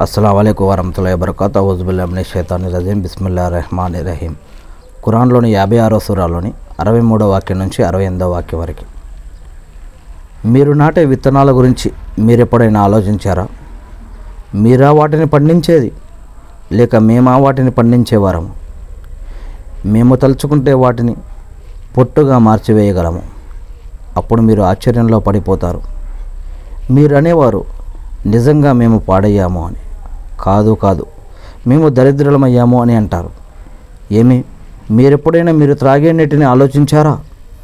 అస్సలం అయికు వరహతుల్లా వబర్కాత్ ఔజుబుల్లామిని షైతాని రజీం బిస్మిల్లా రెహమాన్ రహీం ఖురాన్లోని యాభై ఆరో సూరాలోని అరవై మూడో వాక్యం నుంచి అరవై ఎనిమిదో వాక్యం వరకు. మీరు నాటే విత్తనాల గురించి మీరెప్పుడైనా ఆలోచించారా? మీరా వాటిని పండించేది? లేక మేమా వాటిని పండించేవారము మేము తలుచుకుంటే వాటిని పొట్టుగా మార్చివేయగలము. అప్పుడు మీరు ఆశ్చర్యంలో పడిపోతారు. మీరు అనేవారు నిజంగా మేము పాడయ్యాము అని. కాదు కాదు మేము దరిద్రులమయ్యాము అని అంటారు. ఏమి? మీరెప్పుడైనా మీరు త్రాగే నీటిని ఆలోచించారా?